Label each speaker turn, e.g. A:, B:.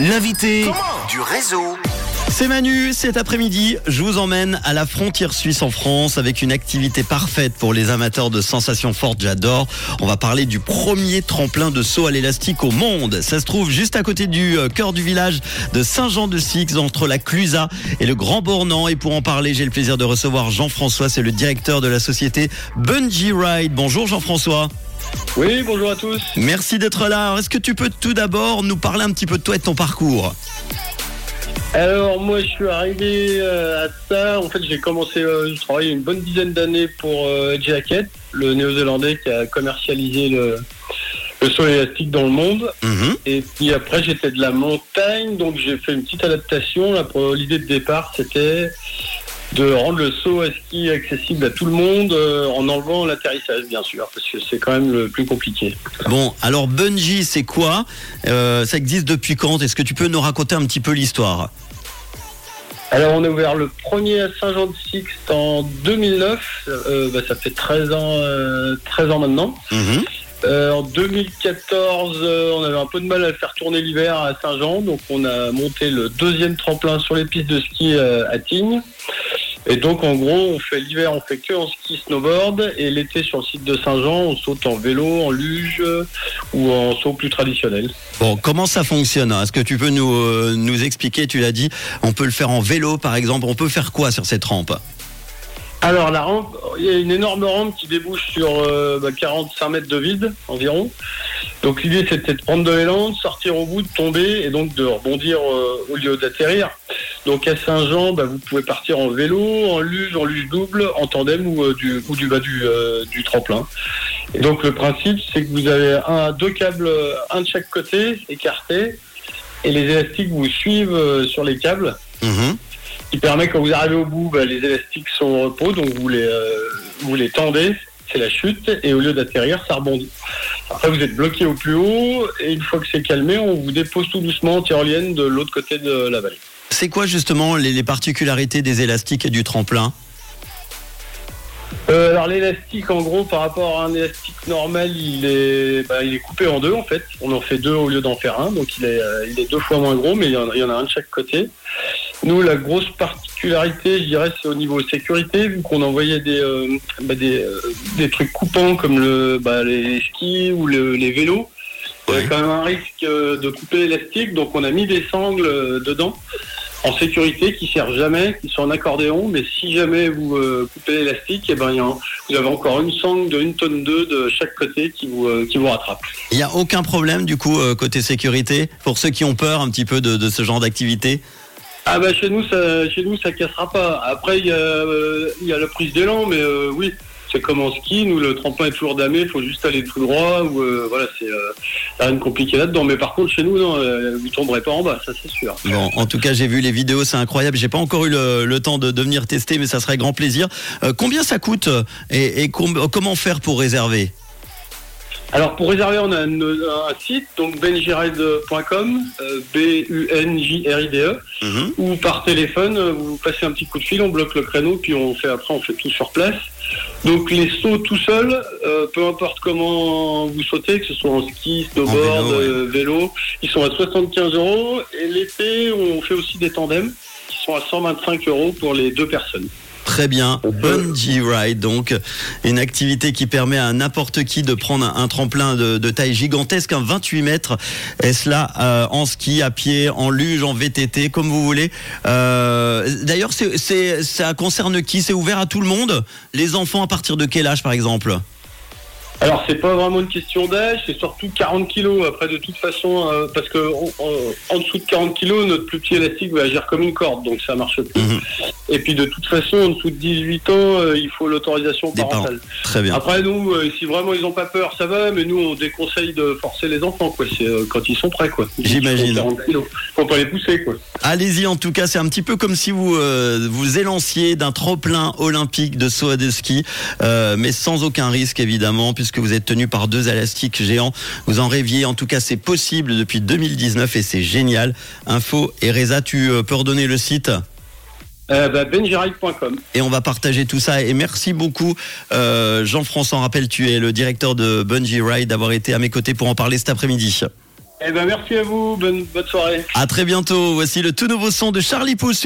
A: L'invité du réseau.
B: C'est Manu, cet après-midi, je vous emmène à la frontière suisse en France avec une activité parfaite pour les amateurs de sensations fortes, j'adore. On va parler du premier tremplin de saut à l'élastique au monde. Ça se trouve juste à côté du euh, cœur du village de Saint-Jean-de-Six, entre la Clusa et le Grand Bornand. Et pour en parler, j'ai le plaisir de recevoir Jean-François, c'est le directeur de la société Bungee Ride. Bonjour Jean-François.
C: Oui, bonjour à tous.
B: Merci d'être là. Alors, Est-ce que tu peux tout d'abord nous parler un petit peu de toi et de ton parcours?
C: Alors moi je suis arrivé euh, à ça, en fait j'ai commencé, euh, je travaillais une bonne dizaine d'années pour euh, Jacket, le néo-zélandais qui a commercialisé le, le élastique dans le monde.
B: Mhm.
C: Et puis après j'étais de la montagne, donc j'ai fait une petite adaptation. L'idée de départ c'était de rendre le saut à ski accessible à tout le monde euh, en enlevant l'atterrissage bien sûr, parce que c'est quand même le plus compliqué.
B: Bon, alors Bungee, c'est quoi? Euh, Ça existe depuis quand? Est-ce que tu peux nous raconter un petit peu l'histoire?
C: Alors on a ouvert le premier à Saint-Jean-de-Sixte en 2009, euh, bah, ça fait 13 ans, euh, 13 ans maintenant.
B: Mhm.
C: Euh, en 2014, euh, on avait un peu de mal à faire tourner l'hiver à Saint-Jean, donc on a monté le deuxième tremplin sur les pistes de ski euh, à Tignes. Et donc en gros, on fait l'hiver, on fait que en ski snowboard, et l'été sur le site de Saint-Jean, on saute en vélo, en luge ou en saut plus traditionnel.
B: Bon, comment ça fonctionne Est-ce que tu peux nous, euh, nous expliquer? Tu l'as dit, on peut le faire en vélo par exemple. On peut faire quoi sur cette rampe?
C: Alors la rampe, il y a une énorme rampe qui débouche sur euh, bah, 45 mètres de vide environ. Donc l'idée c'était de prendre de l'élan, de sortir au bout, de tomber et donc de rebondir euh, au lieu d'atterrir. Donc à Saint-Jean, bah, vous pouvez partir en vélo, en luge, en luge double, en tandem ou, euh, du, ou du bas du, euh, du tremplin. Et donc le principe c'est que vous avez un, deux câbles, un de chaque côté, écartés, et les élastiques vous suivent euh, sur les câbles
B: Mhm.
C: qui permet quand vous arrivez au bout, bah, les élastiques sont au repos, donc vous les, vous les tendez, c'est la chute, et au lieu d'atterrir, ça rebondit. Après, vous êtes bloqué au plus haut, et une fois que c'est calmé, on vous dépose tout doucement en tyrolienne de l'autre côté de la vallée.
B: C'est quoi justement les, les particularités des élastiques et du tremplin
C: Euh, alors l'élastique, en gros, par rapport à un élastique normal, il est, bah, il est coupé en deux en fait. On en fait deux au lieu d'en faire un, donc il est, euh, il est deux fois moins gros, mais il y en, il y en a un de chaque côté. Nous, la grosse particularité, je dirais, c'est au niveau sécurité, vu qu'on envoyait des, euh, bah, des, euh, des trucs coupants comme le, bah, les skis ou le- les vélos. Il y avait
B: Ouais.
C: quand même un risque de couper l'élastique, donc on a mis des sangles dedans en sécurité qui servent jamais, qui sont en accordéon, mais si jamais vous euh, coupez l'élastique, eh ben, vous avez encore une sangle de 1 tonne 2 de chaque côté qui vous, euh, qui vous rattrape.
B: Il n'y a aucun problème du coup euh, côté sécurité pour ceux qui ont peur un petit peu de, de ce genre d'activité?
C: Ah bah chez nous ça chez nous ça cassera pas. Après il y a y a la prise d'élan mais oui, c'est comme en ski, nous le tremplin est toujours damé, il faut juste aller tout droit ou euh, voilà, c'est euh, rien de compliqué là-dedans mais par contre chez nous non, euh, vous tomberez pas en bas, ça c'est sûr.
B: En tout cas, j'ai vu les vidéos, c'est incroyable. J'ai pas encore eu le, temps de, venir tester, mais ça serait grand plaisir. Euh, combien ça coûte et, et com- comment faire pour réserver?
C: Alors pour réserver, on a un, un site donc benjiride.com euh, B U N J R I D E
B: Mhm.
C: ou par téléphone, euh, vous passez un petit coup de fil, on bloque le créneau, puis on fait après, on fait tout sur place. Donc les sauts tout seuls, euh, peu importe comment vous sautez, que ce soit en ski, snowboard,
B: En vélo, ouais.
C: vélo, ils sont à 75 euros. Et l'été, on fait aussi des tandems qui sont à 125 euros pour les deux personnes.
B: Très bien, Bungee Ride, donc une activité qui permet à n'importe qui de prendre un, tremplin de, taille gigantesque, un 28 mètres, et cela euh, en ski, à pied, en luge, en VTT, comme vous voulez. Euh, D'ailleurs, ça concerne qui? C'est ouvert à tout le monde? Les enfants à partir de quel âge, par exemple?
C: Alors c'est pas vraiment une question d'âge, c'est surtout 40 kilos. Après de toute façon, euh, parce que on- on- en dessous de 40 kilos, notre plus petit élastique va agir comme une corde, donc ça marche plus.
B: Mhm.
C: Et puis de toute façon, en dessous de 18 ans, euh, il faut l'autorisation parentale.
B: Très bien.
C: Après nous, euh, si vraiment ils ont pas peur, ça va, mais nous on déconseille de forcer les enfants, quoi. C'est quand ils sont prêts, quoi.
B: J'imagine.
C: font 40 kilos. Faut pas les pousser, quoi.
B: Allez-y, en tout cas, c'est un petit peu comme si vous vous élanciez d'un trop-plein olympique de saut à de ski, mais sans aucun risque évidemment, puisque vous êtes tenu par deux élastiques géants. Vous en rêviez, en tout cas, c'est possible depuis 2019 et c'est génial. Info et Reza, tu euh, peux redonner le site?
C: Euh, bah, benjiride.com.
B: et on va partager tout ça. Et merci beaucoup, euh, Jean-François. Rappelle, tu es le directeur de Bungee Ride, d'avoir été à mes côtés pour en parler cet après-midi.
C: Eh ben merci à vous, bonne, bonne soirée.
B: À très bientôt. Voici le tout nouveau son de Charlie Pouce sur